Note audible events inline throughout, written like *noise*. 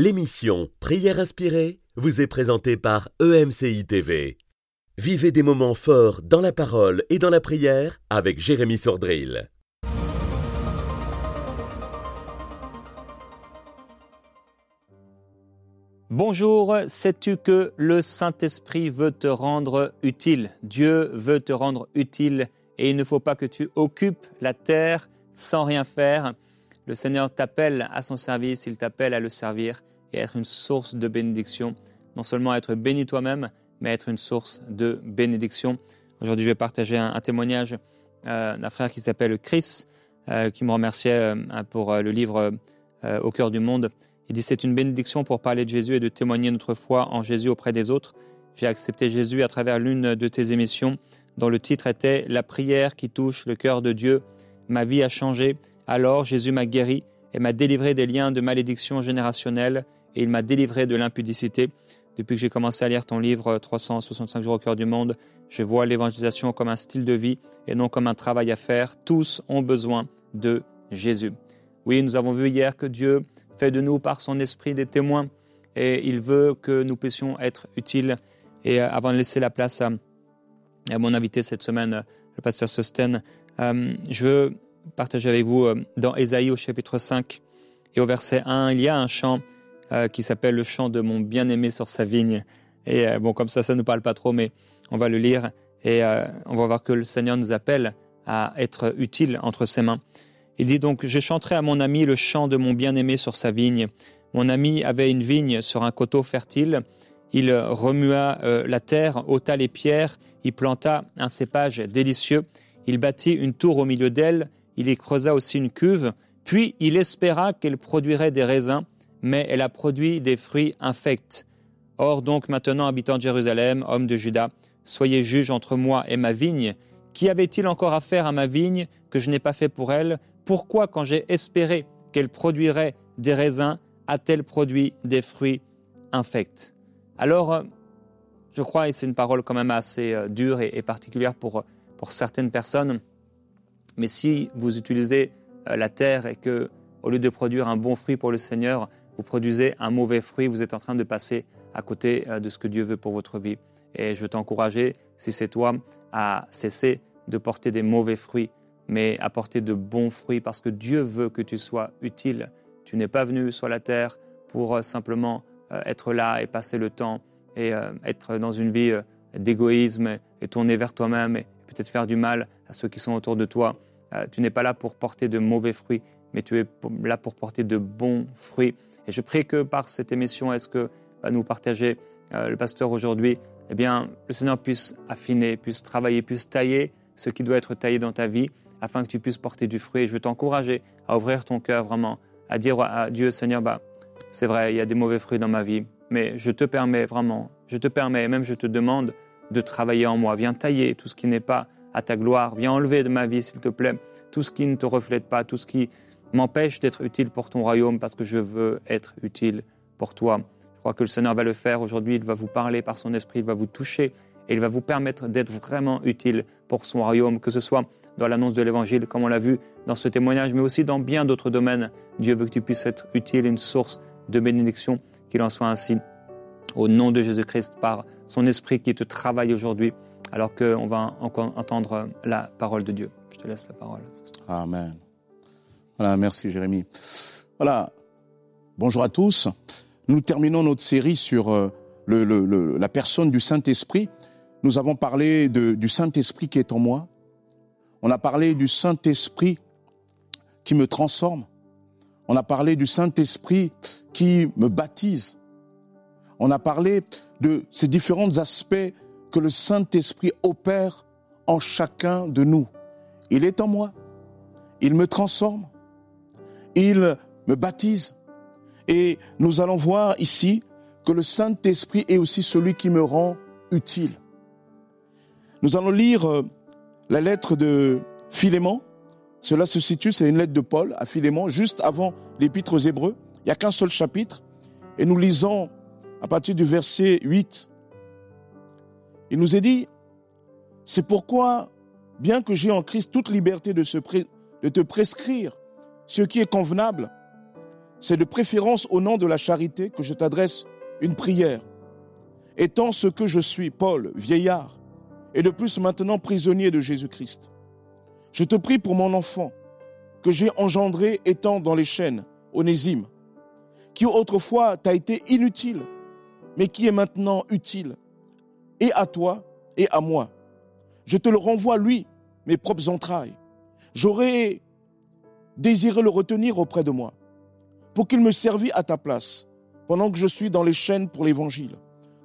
L'émission Prière inspirée vous est présentée par EMCI TV. Vivez des moments forts dans la parole et dans la prière avec Jérémy Sordrill. Bonjour, sais-tu que le Saint-Esprit veut te rendre utile? Dieu veut te rendre utile et il ne faut pas que tu occupes la terre sans rien faire. Le Seigneur t'appelle à son service, il t'appelle à le servir et être une source de bénédiction. Non seulement être béni toi-même, mais être une source de bénédiction. Aujourd'hui, je vais partager un, témoignage euh, d'un frère qui s'appelle Chris, euh, qui me remerciait euh, pour le livre Au cœur du monde. Il dit c'est une bénédiction pour parler de Jésus et de témoigner notre foi en Jésus auprès des autres. J'ai accepté Jésus à travers l'une de tes émissions dont le titre était La prière qui touche le cœur de Dieu. Ma vie a changé. Alors Jésus m'a guéri et m'a délivré des liens de malédiction générationnelle et il m'a délivré de l'impudicité. Depuis que j'ai commencé à lire ton livre 365 jours au cœur du monde, je vois l'évangélisation comme un style de vie et non comme un travail à faire. Tous ont besoin de Jésus. Oui, nous avons vu hier que Dieu fait de nous par son esprit des témoins et il veut que nous puissions être utiles. Et euh, avant de laisser la place à, mon invité cette semaine, le pasteur Sosten, euh, je veux partager avec vous euh, dans Ésaïe au chapitre 5 et au verset 1, il y a un chant qui s'appelle le chant de mon bien-aimé sur sa vigne. Et bon, comme ça, ça ne nous parle pas trop, mais on va le lire et on va voir que le Seigneur nous appelle à être utile entre ses mains. Il dit donc, je chanterai à mon ami le chant de mon bien-aimé sur sa vigne. Mon ami avait une vigne sur un coteau fertile. Il remua euh, la terre, ôta les pierres, il planta un cépage délicieux. Il bâtit une tour au milieu d'elle, il y creusa aussi une cuve. Puis il espéra qu'elle produirait des raisins, mais elle a produit des fruits infects. Or donc maintenant, habitant de Jérusalem, homme de Juda, soyez juge entre moi et ma vigne. Qui avait-il encore à faire à ma vigne que je n'ai pas fait pour elle? Pourquoi, quand j'ai espéré qu'elle produirait des raisins, a-t-elle produit des fruits infects? Alors, euh, je crois, et c'est une parole quand même assez euh, dure et, particulière pour, pour certaines personnes, mais si vous utilisez euh, la terre et que, au lieu de produire un bon fruit pour le Seigneur, vous produisez un mauvais fruit, vous êtes en train de passer à côté de ce que Dieu veut pour votre vie. Et je veux t'encourager, si c'est toi, à cesser de porter des mauvais fruits mais apporter de bons fruits parce que Dieu veut que tu sois utile. Tu n'es pas venu sur la terre pour euh, simplement euh, être là et passer le temps et euh, être dans une vie d'égoïsme et tourner vers toi-même peut-être faire du mal à ceux qui sont autour de toi. Tu n'es pas là pour porter de mauvais fruits, mais tu es là pour porter de bons fruits. Et je prie que par cette émission, est-ce que va nous partager le pasteur aujourd'hui, eh bien, le Seigneur puisse affiner, puisse travailler, puisse tailler ce qui doit être taillé dans ta vie afin que tu puisses porter du fruit. je veux t'encourager à ouvrir ton cœur vraiment, à dire à Dieu, Seigneur, bah, c'est vrai, il y a des mauvais fruits dans ma vie, mais je te permets vraiment, je te permets, et même je te demande de travailler en moi. Viens tailler tout ce qui n'est pas à ta gloire. Viens enlever de ma vie, s'il te plaît, tout ce qui ne te reflète pas, tout ce qui m'empêche d'être utile pour ton royaume, parce que je veux être utile pour toi. Je crois que le Seigneur va le faire aujourd'hui. Il va vous parler par son esprit, il va vous toucher et il va vous permettre d'être vraiment utile pour son royaume, que ce soit dans l'annonce de l'Évangile, comme on l'a vu dans ce témoignage, mais aussi dans bien d'autres domaines. Dieu veut que tu puisses être utile, une source de bénédiction, qu'il en soit ainsi. Au nom de Jésus-Christ, par son esprit qui te travaille aujourd'hui, alors qu'on va encore entendre la parole de Dieu. Je te laisse la parole. Amen. Voilà, merci Jérémie. Voilà, bonjour à tous. Nous terminons notre série sur euh, le, la personne du Saint-Esprit. Nous avons parlé du Saint-Esprit qui est en moi, on a parlé du Saint-Esprit qui me transforme. On a parlé du Saint-Esprit qui me baptise. On a parlé de ces différents aspects que le Saint-Esprit opère en chacun de nous. Il est en moi. Il me transforme. Il me baptise. Et nous allons voir ici que le Saint-Esprit est aussi celui qui me rend utile. Nous allons lire euh, la lettre de Philémon, cela se situe, c'est une lettre de Paul à Philémon, juste avant l'épître aux Hébreux. Il n'y a qu'un seul chapitre. Et nous lisons à partir du verset 8. Il nous est dit, c'est pourquoi, bien que j'ai en Christ toute liberté de, te prescrire ce qui est convenable, c'est de préférence au nom de la charité que je t'adresse une prière. Étant ce que je suis, Paul, vieillard, et de plus maintenant prisonnier de Jésus-Christ. Je te prie pour mon enfant, que j'ai engendré étant dans les chaînes, Onésime, qui autrefois t'a été inutile, mais qui est maintenant utile, et à toi et à moi. Je te le renvoie, lui, mes propres entrailles. J'aurais désiré le retenir auprès de moi, pour qu'il me servît à ta place, pendant que je suis dans les chaînes pour l'Évangile.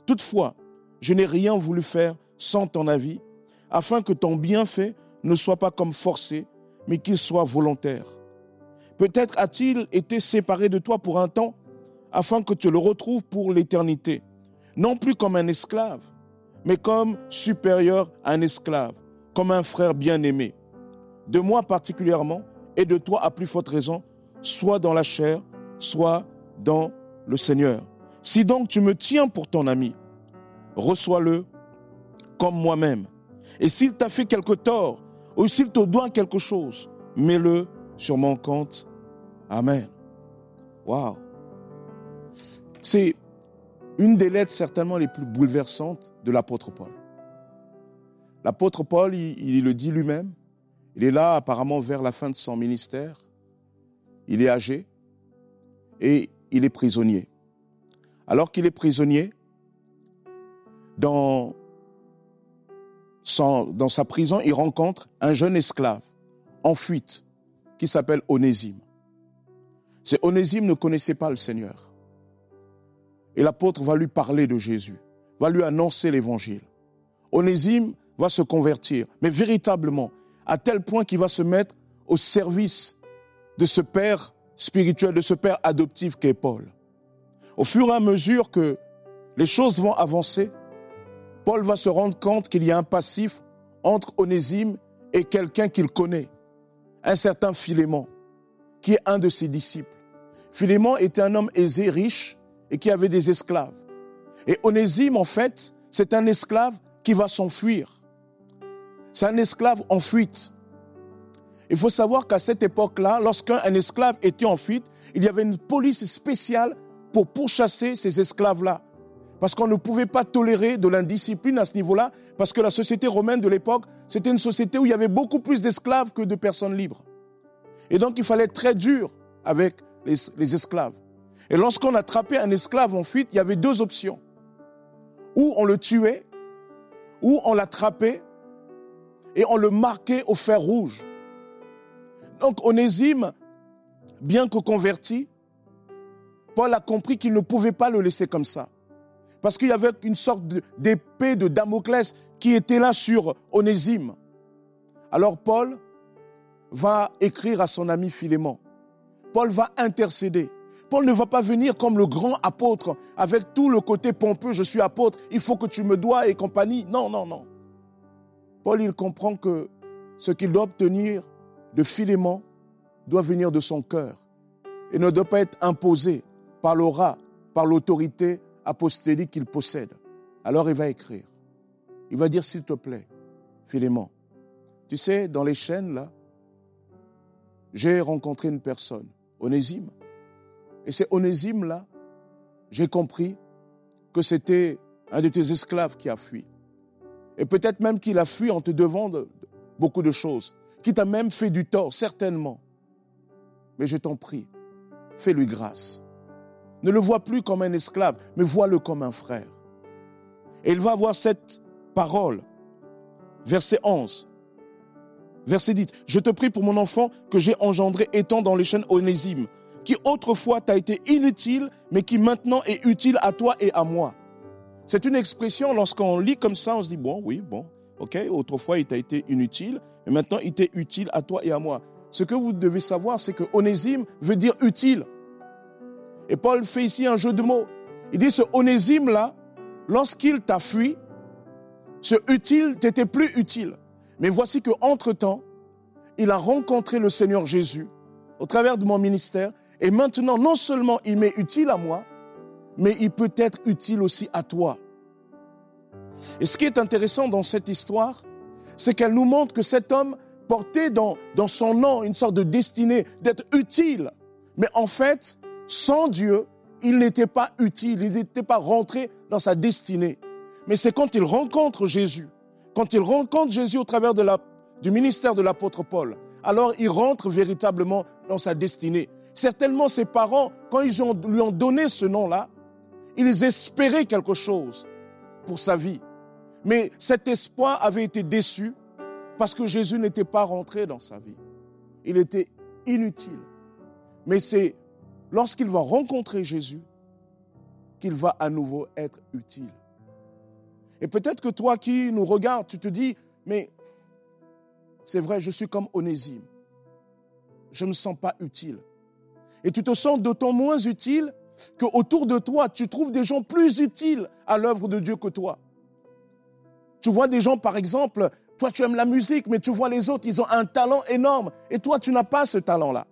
Toutefois, je n'ai rien voulu faire sans ton avis, afin que ton bienfait ne soit pas comme forcé, mais qu'il soit volontaire. Peut-être a-t-il été séparé de toi pour un temps, afin que tu le retrouves pour l'éternité, non plus comme un esclave, mais comme supérieur à un esclave, comme un frère bien-aimé. De moi particulièrement, et de toi à plus forte raison, soit dans la chair, soit dans le Seigneur. Si donc tu me tiens pour ton ami, reçois-le comme moi-même. Et s'il t'a fait quelque tort, ou s'il te doit quelque chose, mets-le sur mon compte. Amen. Waouh. C'est une des lettres certainement les plus bouleversantes de l'apôtre Paul. L'apôtre Paul, il, le dit lui-même, il est là apparemment vers la fin de son ministère, il est âgé et il est prisonnier. Alors qu'il est prisonnier, dans, sa prison, il rencontre un jeune esclave en fuite qui s'appelle Onésime. Onésime ne connaissait pas le Seigneur. Et l'apôtre va lui parler de Jésus, va lui annoncer l'évangile. Onésime va se convertir, mais véritablement, à tel point qu'il va se mettre au service de ce père spirituel, de ce père adoptif qu'est Paul. Au fur et à mesure que les choses vont avancer, Paul va se rendre compte qu'il y a un passif entre Onésime et quelqu'un qu'il connaît, un certain Philémon, qui est un de ses disciples. Philémon était un homme aisé, riche, et qui avait des esclaves. Et Onésime, en fait, c'est un esclave qui va s'enfuir. C'est un esclave en fuite. Il faut savoir qu'à cette époque-là, lorsqu'un esclave était en fuite, il y avait une police spéciale pour pourchasser ces esclaves-là. Parce qu'on ne pouvait pas tolérer de l'indiscipline à ce niveau-là, parce que la société romaine de l'époque, c'était une société où il y avait beaucoup plus d'esclaves que de personnes libres. Et donc il fallait être très dur avec les, les esclaves. Et lorsqu'on attrapait un esclave en fuite, il y avait deux options. Ou on le tuait, ou on l'attrapait et on le marquait au fer rouge. Donc Onésime, bien que converti, Paul a compris qu'il ne pouvait pas le laisser comme ça. Parce qu'il y avait une sorte d'épée de Damoclès qui était là sur Onésime. Alors Paul va écrire à son ami Philémon. Paul va intercéder. Paul ne va pas venir comme le grand apôtre avec tout le côté pompeux, je suis apôtre, il faut que tu me dois et compagnie. Non, non, non. Paul, il comprend que ce qu'il doit obtenir de Philémon doit venir de son cœur et ne doit pas être imposé par l'aura, par l'autorité apostolique qu'il possède. Alors il va écrire. Il va dire, s'il te plaît, Philémon, tu sais, dans les chaînes, là, j'ai rencontré une personne, Onésime. Et c'est Onésime, là, j'ai compris que c'était un de tes esclaves qui a fui. Et peut-être même qu'il a fui en te devant beaucoup de choses, qui t'a même fait du tort, certainement. Mais je t'en prie, fais-lui grâce. Ne le vois plus comme un esclave, mais vois-le comme un frère. Et il va avoir cette parole, verset 11. Verset 10. Je te prie pour mon enfant que j'ai engendré étant dans les chaînes Onésime, qui autrefois t'a été inutile, mais qui maintenant est utile à toi et à moi. C'est une expression, lorsqu'on lit comme ça, on se dit, bon, oui, bon, ok, autrefois il t'a été inutile, mais maintenant il t'est utile à toi et à moi. Ce que vous devez savoir, c'est que onésime veut dire utile. Et Paul fait ici un jeu de mots. Il dit, ce onésime-là, lorsqu'il t'a fui, ce utile t'était plus utile. Mais voici que entre-temps, il a rencontré le Seigneur Jésus au travers de mon ministère. Et maintenant, non seulement il m'est utile à moi, mais il peut être utile aussi à toi. Et ce qui est intéressant dans cette histoire, c'est qu'elle nous montre que cet homme portait dans, son nom une sorte de destinée d'être utile. Mais en fait, Sans Dieu, il n'était pas utile, il n'était pas rentré dans sa destinée. Mais c'est quand il rencontre Jésus, quand il rencontre Jésus au travers du ministère de l'apôtre Paul, alors il rentre véritablement dans sa destinée. Certainement ses parents, quand ils lui ont donné ce nom-là, ils espéraient quelque chose pour sa vie. Mais cet espoir avait été déçu parce que Jésus n'était pas rentré dans sa vie. Il était inutile. Mais c'est lorsqu'il va rencontrer Jésus qu'il va à nouveau être utile. Et peut-être que toi qui nous regardes, tu te dis, mais c'est vrai, je suis comme Onésime. Je ne me sens pas utile. Et tu te sens d'autant moins utile qu'autour de toi, tu trouves des gens plus utiles à l'œuvre de Dieu que toi. Tu vois des gens, par exemple, toi tu aimes la musique, mais tu vois les autres, ils ont un talent énorme, et toi tu n'as pas ce talent-là.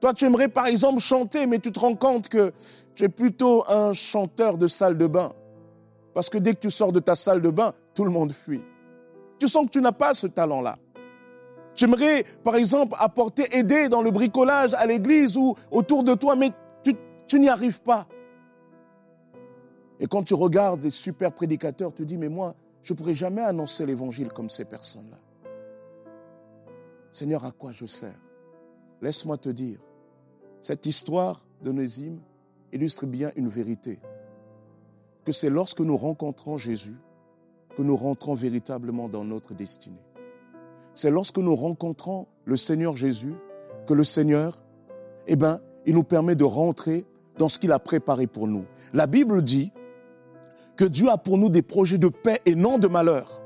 Toi tu aimerais, par exemple, chanter, mais tu te rends compte que tu es plutôt un chanteur de salle de bain. Parce que dès que tu sors de ta salle de bain, tout le monde fuit. Tu sens que tu n'as pas ce talent-là. Tu aimerais, par exemple, apporter, aider dans le bricolage à l'église ou autour de toi, mais tu, n'y arrives pas. Et quand tu regardes des super prédicateurs, tu dis, mais moi, je ne pourrais jamais annoncer l'évangile comme ces personnes-là. Seigneur, à quoi je sers? Laisse-moi te dire, cette histoire de Nésime illustre bien une vérité, que c'est lorsque nous rencontrons Jésus que nous rentrons véritablement dans notre destinée c'est lorsque nous rencontrons le Seigneur Jésus que le Seigneur, eh ben, il nous permet de rentrer dans ce qu'il a préparé pour nous. La Bible dit que Dieu a pour nous des projets de paix et non de malheur,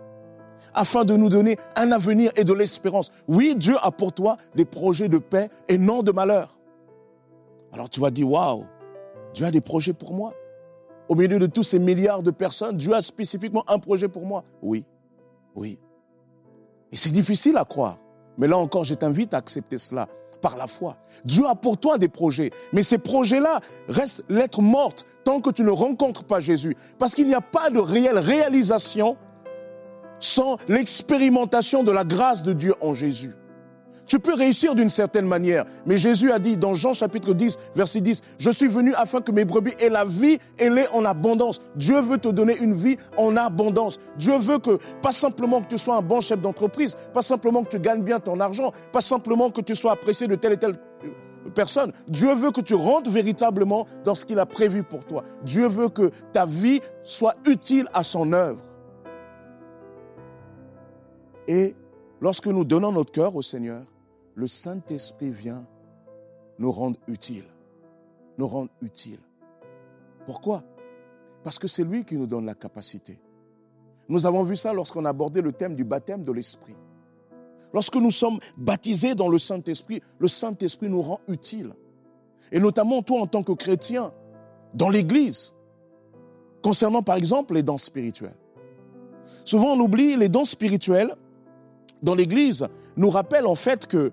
afin de nous donner un avenir et de l'espérance. Oui, Dieu a pour toi des projets de paix et non de malheur. Alors tu vas dire, waouh, Dieu a des projets pour moi. Au milieu de tous ces milliards de personnes, Dieu a spécifiquement un projet pour moi. Oui, oui. Et c'est difficile à croire. Mais là encore, je t'invite à accepter cela par la foi. Dieu a pour toi des projets, mais ces projets-là restent lettres mortes tant que tu ne rencontres pas Jésus. Parce qu'il n'y a pas de réelle réalisation sans l'expérimentation de la grâce de Dieu en Jésus. Tu peux réussir d'une certaine manière. Mais Jésus a dit dans Jean chapitre 10, verset 10, Je suis venu afin que mes brebis aient la vie et l'aient en abondance. Dieu veut te donner une vie en abondance. Dieu veut que, pas simplement que tu sois un bon chef d'entreprise, pas simplement que tu gagnes bien ton argent, pas simplement que tu sois apprécié de telle et telle personne. Dieu veut que tu rentres véritablement dans ce qu'il a prévu pour toi. Dieu veut que ta vie soit utile à son œuvre. Et lorsque nous donnons notre cœur au Seigneur, le Saint-Esprit vient nous rendre utiles. Nous rendre utiles. Pourquoi? Parce que c'est lui qui nous donne la capacité. Nous avons vu ça lorsqu'on a abordé le thème du baptême de l'Esprit. Lorsque nous sommes baptisés dans le Saint-Esprit, le Saint-Esprit nous rend utiles. Et notamment toi en tant que chrétien, dans l'Église, concernant par exemple les dons spirituels. Souvent on oublie les dons spirituels dans l'Église, nous rappellent en fait que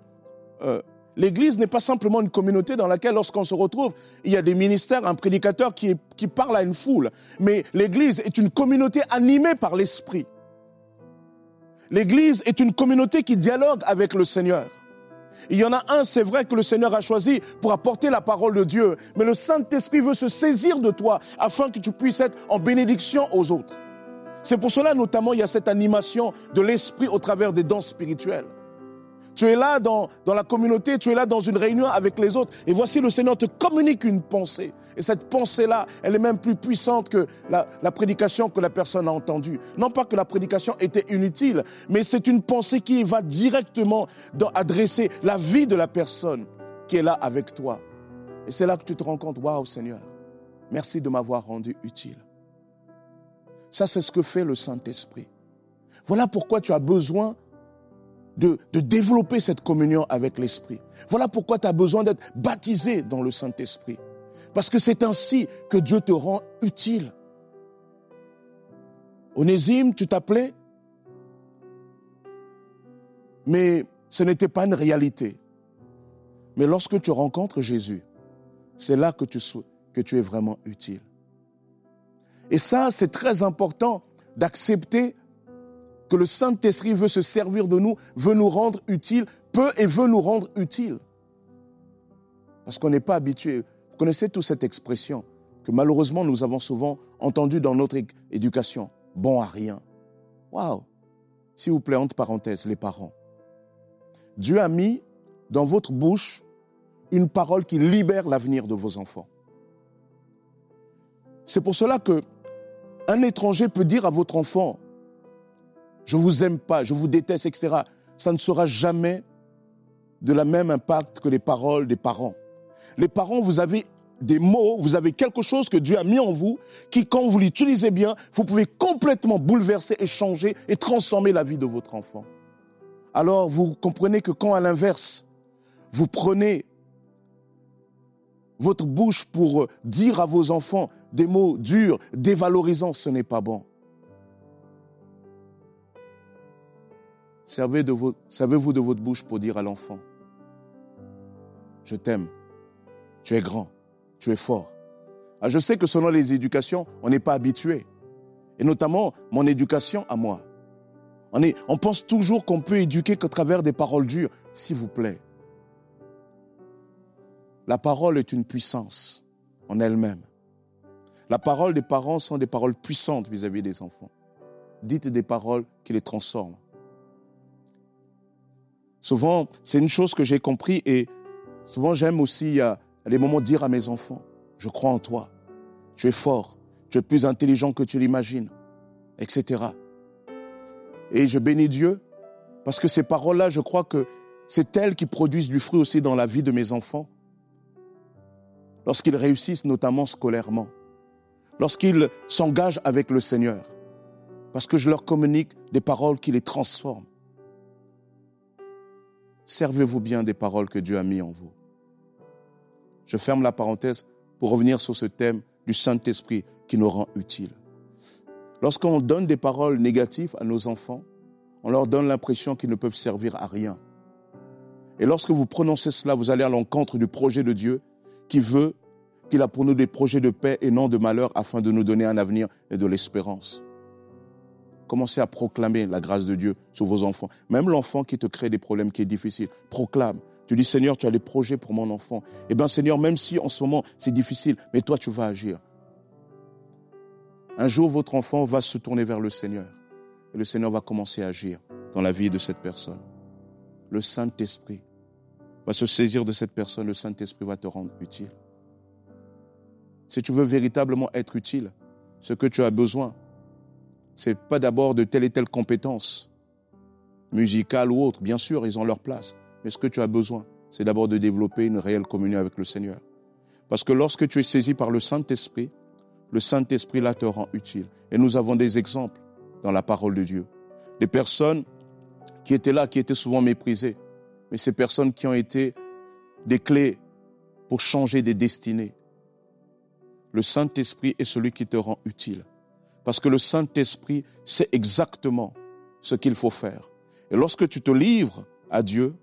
euh, l'Église n'est pas simplement une communauté dans laquelle, lorsqu'on se retrouve, il y a des ministères, un prédicateur qui, qui parle à une foule. Mais l'Église est une communauté animée par l'Esprit. L'Église est une communauté qui dialogue avec le Seigneur. Il y en a un, c'est vrai, que le Seigneur a choisi pour apporter la parole de Dieu. Mais le Saint-Esprit veut se saisir de toi afin que tu puisses être en bénédiction aux autres. C'est pour cela, notamment, il y a cette animation de l'Esprit au travers des dons spirituels. Tu es là dans, dans la communauté, tu es là dans une réunion avec les autres. Et voici le Seigneur te communique une pensée. Et cette pensée-là, elle est même plus puissante que la, prédication que la personne a entendue. Non pas que la prédication était inutile, mais c'est une pensée qui va directement adresser la vie de la personne qui est là avec toi. Et c'est là que tu te rends compte, waouh Seigneur, merci de m'avoir rendu utile. Ça, c'est ce que fait le Saint-Esprit. Voilà pourquoi tu as besoin de, développer cette communion avec l'Esprit. Voilà pourquoi tu as besoin d'être baptisé dans le Saint-Esprit. Parce que c'est ainsi que Dieu te rend utile. Onésime, tu t'appelais, mais ce n'était pas une réalité. Mais lorsque tu rencontres Jésus, c'est là que tu, que tu es vraiment utile. Et ça, c'est très important d'accepter que le Saint-Esprit veut se servir de nous, veut nous rendre utiles, peut et veut nous rendre utiles. Parce qu'on n'est pas habitué. Vous connaissez toute cette expression que malheureusement nous avons souvent entendue dans notre éducation. Bon à rien. Waouh S'il vous plaît, entre parenthèses, les parents. Dieu a mis dans votre bouche une parole qui libère l'avenir de vos enfants. C'est pour cela que un étranger peut dire à votre enfant Je vous aime pas, je vous déteste, etc. Ça ne sera jamais de la même impact que les paroles des parents. Les parents, vous avez des mots, vous avez quelque chose que Dieu a mis en vous qui, quand vous l'utilisez bien, vous pouvez complètement bouleverser et changer et transformer la vie de votre enfant. Alors, vous comprenez que quand, à l'inverse, vous prenez votre bouche pour dire à vos enfants des mots durs, dévalorisants, ce n'est pas bon. Servez-vous de votre bouche pour dire à l'enfant, je t'aime, tu es grand, tu es fort. Ah, je sais que selon les éducations, on n'est pas habitué. Et notamment mon éducation à moi. On, est, on pense toujours qu'on peut éduquer qu'à travers des paroles dures. S'il vous plaît. La parole est une puissance en elle-même. La parole des parents sont des paroles puissantes vis-à-vis des enfants. Dites des paroles qui les transforment. Souvent, c'est une chose que j'ai compris et souvent j'aime aussi à des moments dire à mes enfants, je crois en toi, tu es fort, tu es plus intelligent que tu l'imagines, etc. Et je bénis Dieu parce que ces paroles-là, je crois que c'est elles qui produisent du fruit aussi dans la vie de mes enfants. Lorsqu'ils réussissent notamment scolairement, lorsqu'ils s'engagent avec le Seigneur, parce que je leur communique des paroles qui les transforment. Servez-vous bien des paroles que Dieu a mis en vous. Je ferme la parenthèse pour revenir sur ce thème du Saint-Esprit qui nous rend utiles. Lorsqu'on donne des paroles négatives à nos enfants, on leur donne l'impression qu'ils ne peuvent servir à rien. Et lorsque vous prononcez cela, vous allez à l'encontre du projet de Dieu qui veut qu'il a pour nous des projets de paix et non de malheur afin de nous donner un avenir et de l'espérance. Commencez à proclamer la grâce de Dieu sur vos enfants. Même l'enfant qui te crée des problèmes, qui est difficile, proclame. Tu dis, Seigneur, tu as des projets pour mon enfant. Eh bien, Seigneur, même si en ce moment c'est difficile, mais toi, tu vas agir. Un jour, votre enfant va se tourner vers le Seigneur. Et le Seigneur va commencer à agir dans la vie de cette personne. Le Saint-Esprit va se saisir de cette personne. Le Saint-Esprit va te rendre utile. Si tu veux véritablement être utile, ce que tu as besoin, c'est pas d'abord de telle et telle compétence, musicale ou autre. Bien sûr, ils ont leur place. Mais ce que tu as besoin, c'est d'abord de développer une réelle communion avec le Seigneur. Parce que lorsque tu es saisi par le Saint-Esprit, le Saint-Esprit là te rend utile. Et nous avons des exemples dans la parole de Dieu. Des personnes qui étaient là, qui étaient souvent méprisées. Mais ces personnes qui ont été des clés pour changer des destinées. Le Saint-Esprit est celui qui te rend utile. Parce que le Saint-Esprit sait exactement ce qu'il faut faire. Et lorsque tu te livres à Dieu,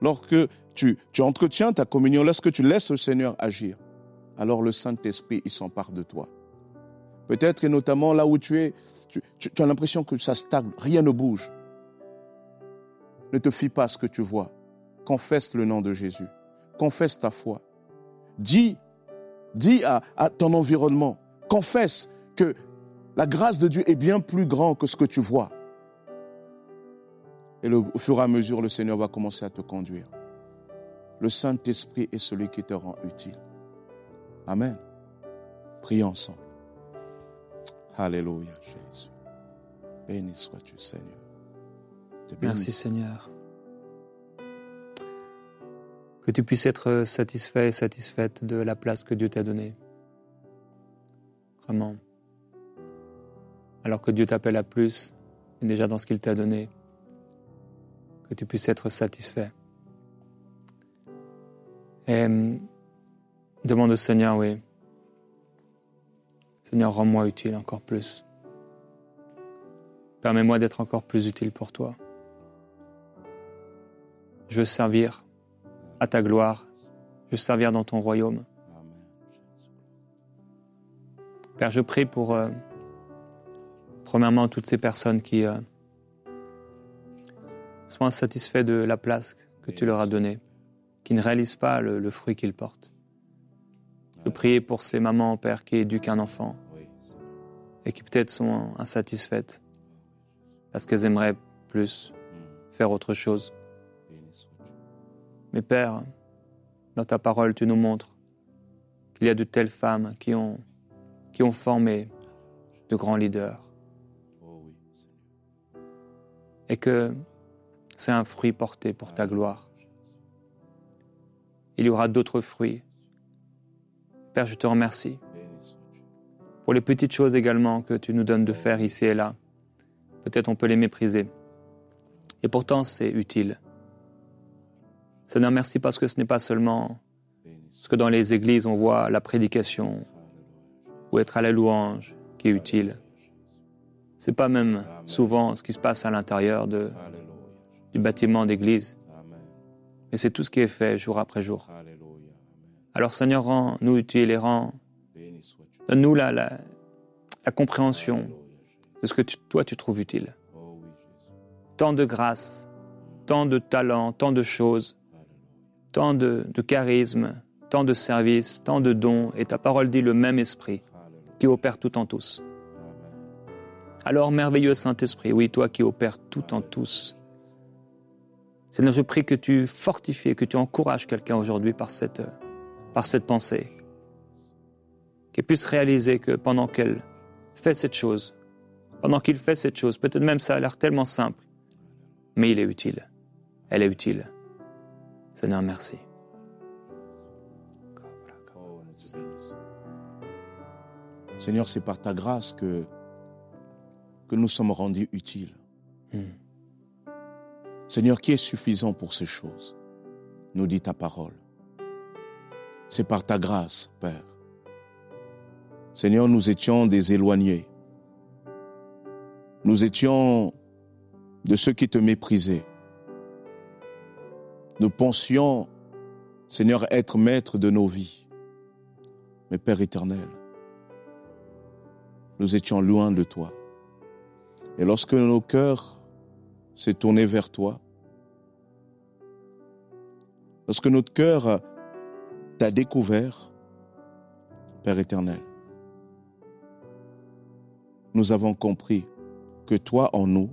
lorsque tu, entretiens ta communion, lorsque tu laisses le Seigneur agir, alors le Saint-Esprit, il s'empare de toi. Peut-être et notamment là où tu es, tu, as l'impression que ça stagne, rien ne bouge. Ne te fie pas à ce que tu vois. Confesse le nom de Jésus. Confesse ta foi. Dis, dis à ton environnement, confesse que la grâce de Dieu est bien plus grande que ce que tu vois. Et au fur et à mesure, le Seigneur va commencer à te conduire. Le Saint-Esprit est celui qui te rend utile. Amen. Prions ensemble. Alléluia, Jésus. Béni sois-tu, Seigneur. Merci. Seigneur. Que tu puisses être satisfait et satisfaite de la place que Dieu t'a donnée. Vraiment. Alors que Dieu t'appelle à plus, et déjà dans ce qu'il t'a donné, que tu puisses être satisfait. Et hum, demande au Seigneur, oui. Seigneur, rends-moi utile encore plus. Permets-moi d'être encore plus utile pour toi. Je veux servir à ta gloire. Je veux servir dans ton royaume. Père, je prie pour, euh, premièrement, toutes ces personnes qui euh, sont insatisfaits de la place que tu leur as donnée, qui ne réalisent pas le, le fruit qu'ils portent. prier pour ces mamans, Père, qui éduquent un enfant et qui peut-être sont insatisfaites parce qu'elles aimeraient plus Mm. faire autre chose. Mais Père, dans ta parole, tu nous montres qu'il y a de telles femmes qui ont, qui ont formé de grands leaders et que c'est un fruit porté pour ta gloire. Il y aura d'autres fruits. Père, je te remercie pour les petites choses également que tu nous donnes de faire ici et là. Peut-être on peut les mépriser. Et pourtant, c'est utile. Seigneur, merci parce que ce n'est pas seulement ce que dans les églises on voit la prédication ou être à la louange qui est utile. C'est pas même souvent ce qui se passe à l'intérieur de- du bâtiment d'église, mais c'est tout ce qui est fait jour après jour. Alors Seigneur, rends-nous utiles et rends, donne-nous la, la, la compréhension de ce que tu- toi tu trouves utile. Oh. Tant de grâce, tant de talent, tant de choses, tant de, de charisme, tant de services, tant de dons, et ta parole dit le même esprit qui opère tout en tous. Alors, merveilleux Saint-Esprit, oui, toi qui opères tout en tous. Seigneur, je prie que tu fortifies, que tu encourages quelqu'un aujourd'hui par cette, par cette pensée. Qu'elle puisse réaliser que pendant qu'elle fait cette chose, pendant qu'il fait cette chose, peut-être même ça a l'air tellement simple, mais il est utile. Elle est utile. Seigneur, merci. Seigneur, c'est par ta grâce que, que nous sommes rendus utiles. Hmm. Seigneur, qui est suffisant pour ces choses? Nous dit ta parole. C'est par ta grâce, Père. Seigneur, nous étions des éloignés. Nous étions de ceux qui te méprisaient. Nous pensions, Seigneur, être maître de nos vies. Mais Père éternel, nous étions loin de toi. Et lorsque nos cœurs s'est tourné vers toi. Lorsque notre cœur t'a découvert, Père éternel, nous avons compris que toi en nous,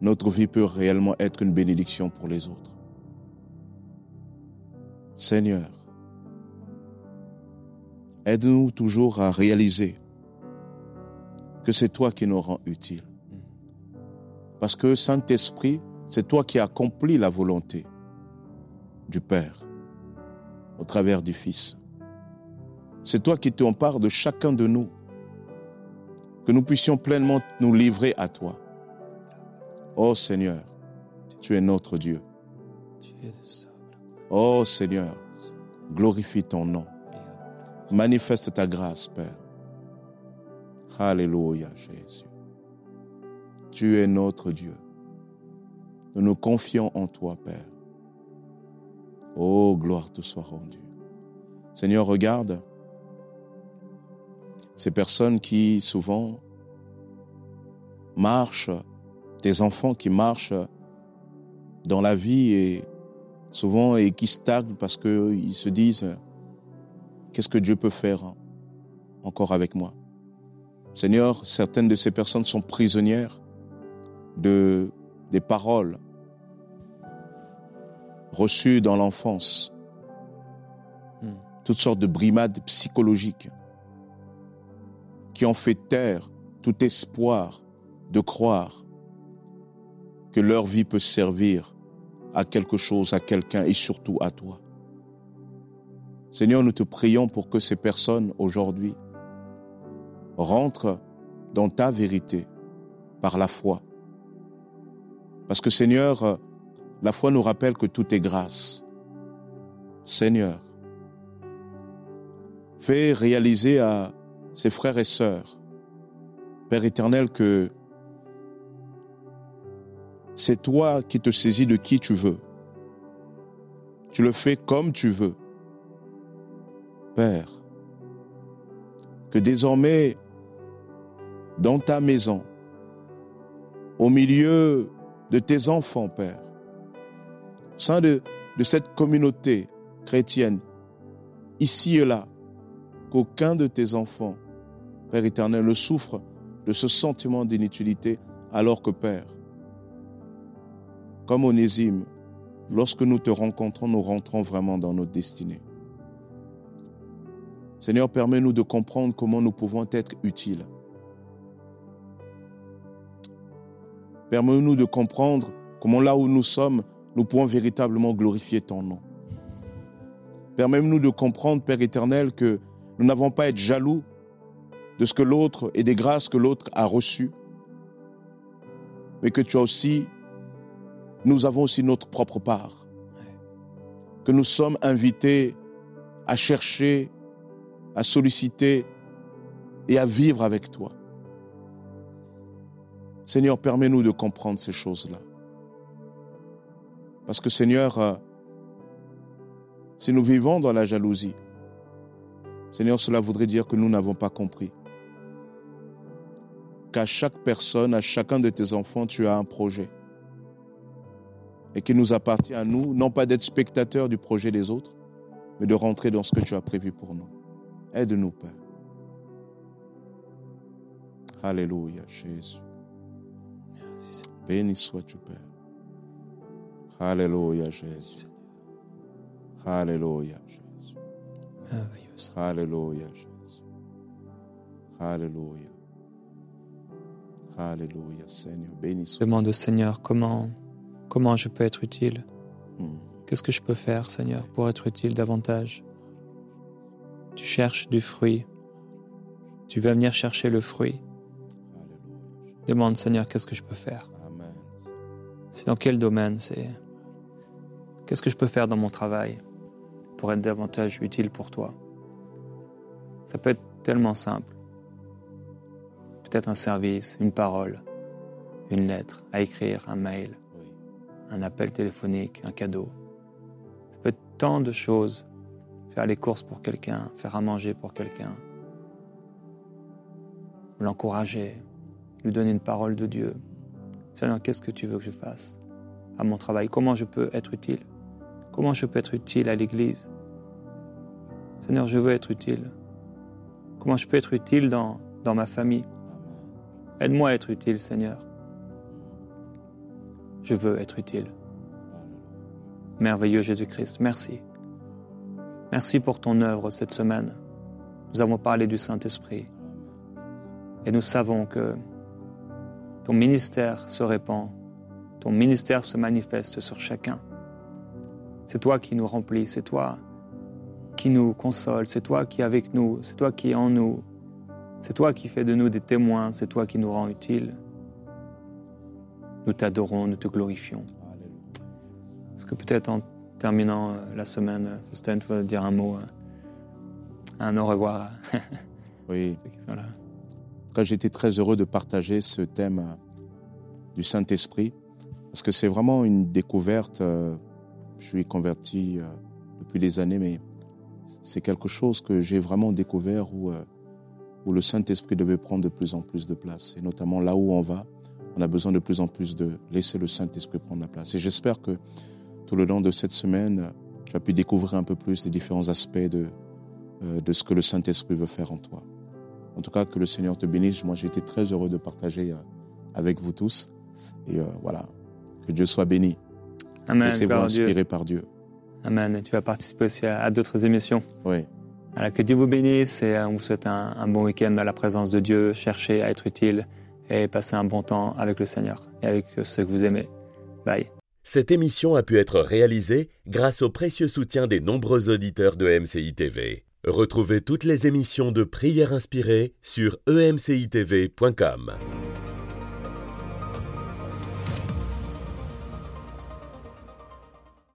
notre vie peut réellement être une bénédiction pour les autres. Seigneur, aide-nous toujours à réaliser que c'est toi qui nous rends utiles. Parce que Saint-Esprit, c'est toi qui accomplis la volonté du Père au travers du Fils. C'est toi qui t'empares de chacun de nous, que nous puissions pleinement nous livrer à toi. Oh Seigneur, tu es notre Dieu. Oh Seigneur, glorifie ton nom. Manifeste ta grâce, Père. Alléluia, Jésus. Tu es notre Dieu. Nous nous confions en toi, Père. Oh, gloire te soit rendue. Seigneur, regarde ces personnes qui souvent marchent, tes enfants qui marchent dans la vie et souvent et qui stagnent parce qu'ils se disent qu'est-ce que Dieu peut faire encore avec moi? Seigneur, certaines de ces personnes sont prisonnières de des paroles reçues dans l'enfance, Hmm. toutes sortes de brimades psychologiques qui ont fait taire tout espoir de croire que leur vie peut servir à quelque chose, à quelqu'un et surtout à toi. Seigneur, nous te prions pour que ces personnes aujourd'hui rentrent dans ta vérité par la foi. Parce que Seigneur, la foi nous rappelle que tout est grâce. Seigneur, fais réaliser à ses frères et sœurs, Père éternel, que c'est toi qui te saisis de qui tu veux. Tu le fais comme tu veux. Père, que désormais, dans ta maison, au milieu de tes enfants, Père, au sein de, cette communauté chrétienne, ici et là, qu'aucun de tes enfants, Père éternel, ne souffre de ce sentiment d'inutilité, alors que, Père, comme Onésime, lorsque nous te rencontrons, nous rentrons vraiment dans notre destinée. Seigneur, permets-nous de comprendre comment nous pouvons être utiles. Permets-nous de comprendre comment là où nous sommes, nous pouvons véritablement glorifier ton nom. Permets-nous de comprendre, Père éternel, que nous n'avons pas à être jaloux de ce que l'autre et des grâces que l'autre a reçues, mais que tu as aussi, nous avons aussi notre propre part. Que nous sommes invités à chercher, à solliciter et à vivre avec toi. Seigneur, permets-nous de comprendre ces choses-là. Parce que Seigneur, euh, si nous vivons dans la jalousie, Seigneur, cela voudrait dire que nous n'avons pas compris. Qu'à chaque personne, à chacun de tes enfants, tu as un projet. Et qu'il nous appartient à nous, non pas d'être spectateurs du projet des autres, mais de rentrer dans ce que tu as prévu pour nous. Aide-nous, Père. Alléluia, Jésus. Béni sois-tu, Père. Alléluia, Jésus. Alléluia, Jésus. Merveilleux. Alléluia, Jésus. Alléluia. Alléluia, Seigneur. Béni. Demande au Seigneur comment, comment je peux être utile. Hmm. Qu'est-ce que je peux faire, Seigneur, pour être utile davantage? Tu cherches du fruit. Tu vas venir chercher le fruit? Demande, Seigneur, qu'est-ce que je peux faire? C'est dans quel domaine C'est qu'est-ce que je peux faire dans mon travail pour être davantage utile pour toi Ça peut être tellement simple. Peut-être un service, une parole, une lettre à écrire, un mail, Oui. un appel téléphonique, un cadeau. Ça peut être tant de choses. Faire les courses pour quelqu'un, faire à manger pour quelqu'un, l'encourager, lui donner une parole de Dieu. Seigneur, qu'est-ce que tu veux que je fasse à mon travail? Comment je peux être utile? Comment je peux être utile à l'Église? Seigneur, je veux être utile. Comment je peux être utile dans, ma famille? Aide-moi à être utile, Seigneur. Je veux être utile. Merveilleux Jésus-Christ, merci. Merci pour ton œuvre cette semaine. Nous avons parlé du Saint-Esprit et nous savons que ton ministère se répand, ton ministère se manifeste sur chacun. C'est toi qui nous remplis, c'est toi qui nous console, c'est toi qui es avec nous, c'est toi qui es en nous, c'est toi qui fais de nous des témoins, c'est toi qui nous rend utiles. Nous t'adorons, nous te glorifions. Est-ce que peut-être en terminant euh, la semaine, euh, Stan, tu veux dire un mot, euh, un au revoir *laughs* à Oui. ceux qui sont là? J'étais très heureux de partager ce thème euh, du Saint-Esprit parce que c'est vraiment une découverte. euh, Je suis converti euh, depuis des années, mais c'est quelque chose que j'ai vraiment découvert où, le Saint-Esprit devait prendre de plus en plus de place. Et notamment là où on va, on a besoin de plus en plus de laisser le Saint-Esprit prendre la place. Et j'espère que tout le long de cette semaine, tu as pu découvrir un peu plus les différents aspects de ce que le Saint-Esprit veut faire en toi. En tout cas, que le Seigneur te bénisse. Moi, j'ai été très heureux de partager euh, avec vous tous. Et euh, voilà, que Dieu soit béni. Amen. Laissez-vous à Dieu. inspirer par Dieu. Amen. Et tu vas participer aussi à, à d'autres émissions. Oui, Voilà, que Dieu vous bénisse et euh, on vous souhaite un, un bon week-end dans la présence de Dieu. Cherchez à être utile et passer un bon temps avec le Seigneur et avec ceux que vous aimez. Bye. Cette émission a pu être réalisée grâce au précieux soutien des nombreux auditeurs de MCI TV. Retrouvez toutes les émissions de prières inspirées sur emcitv.com.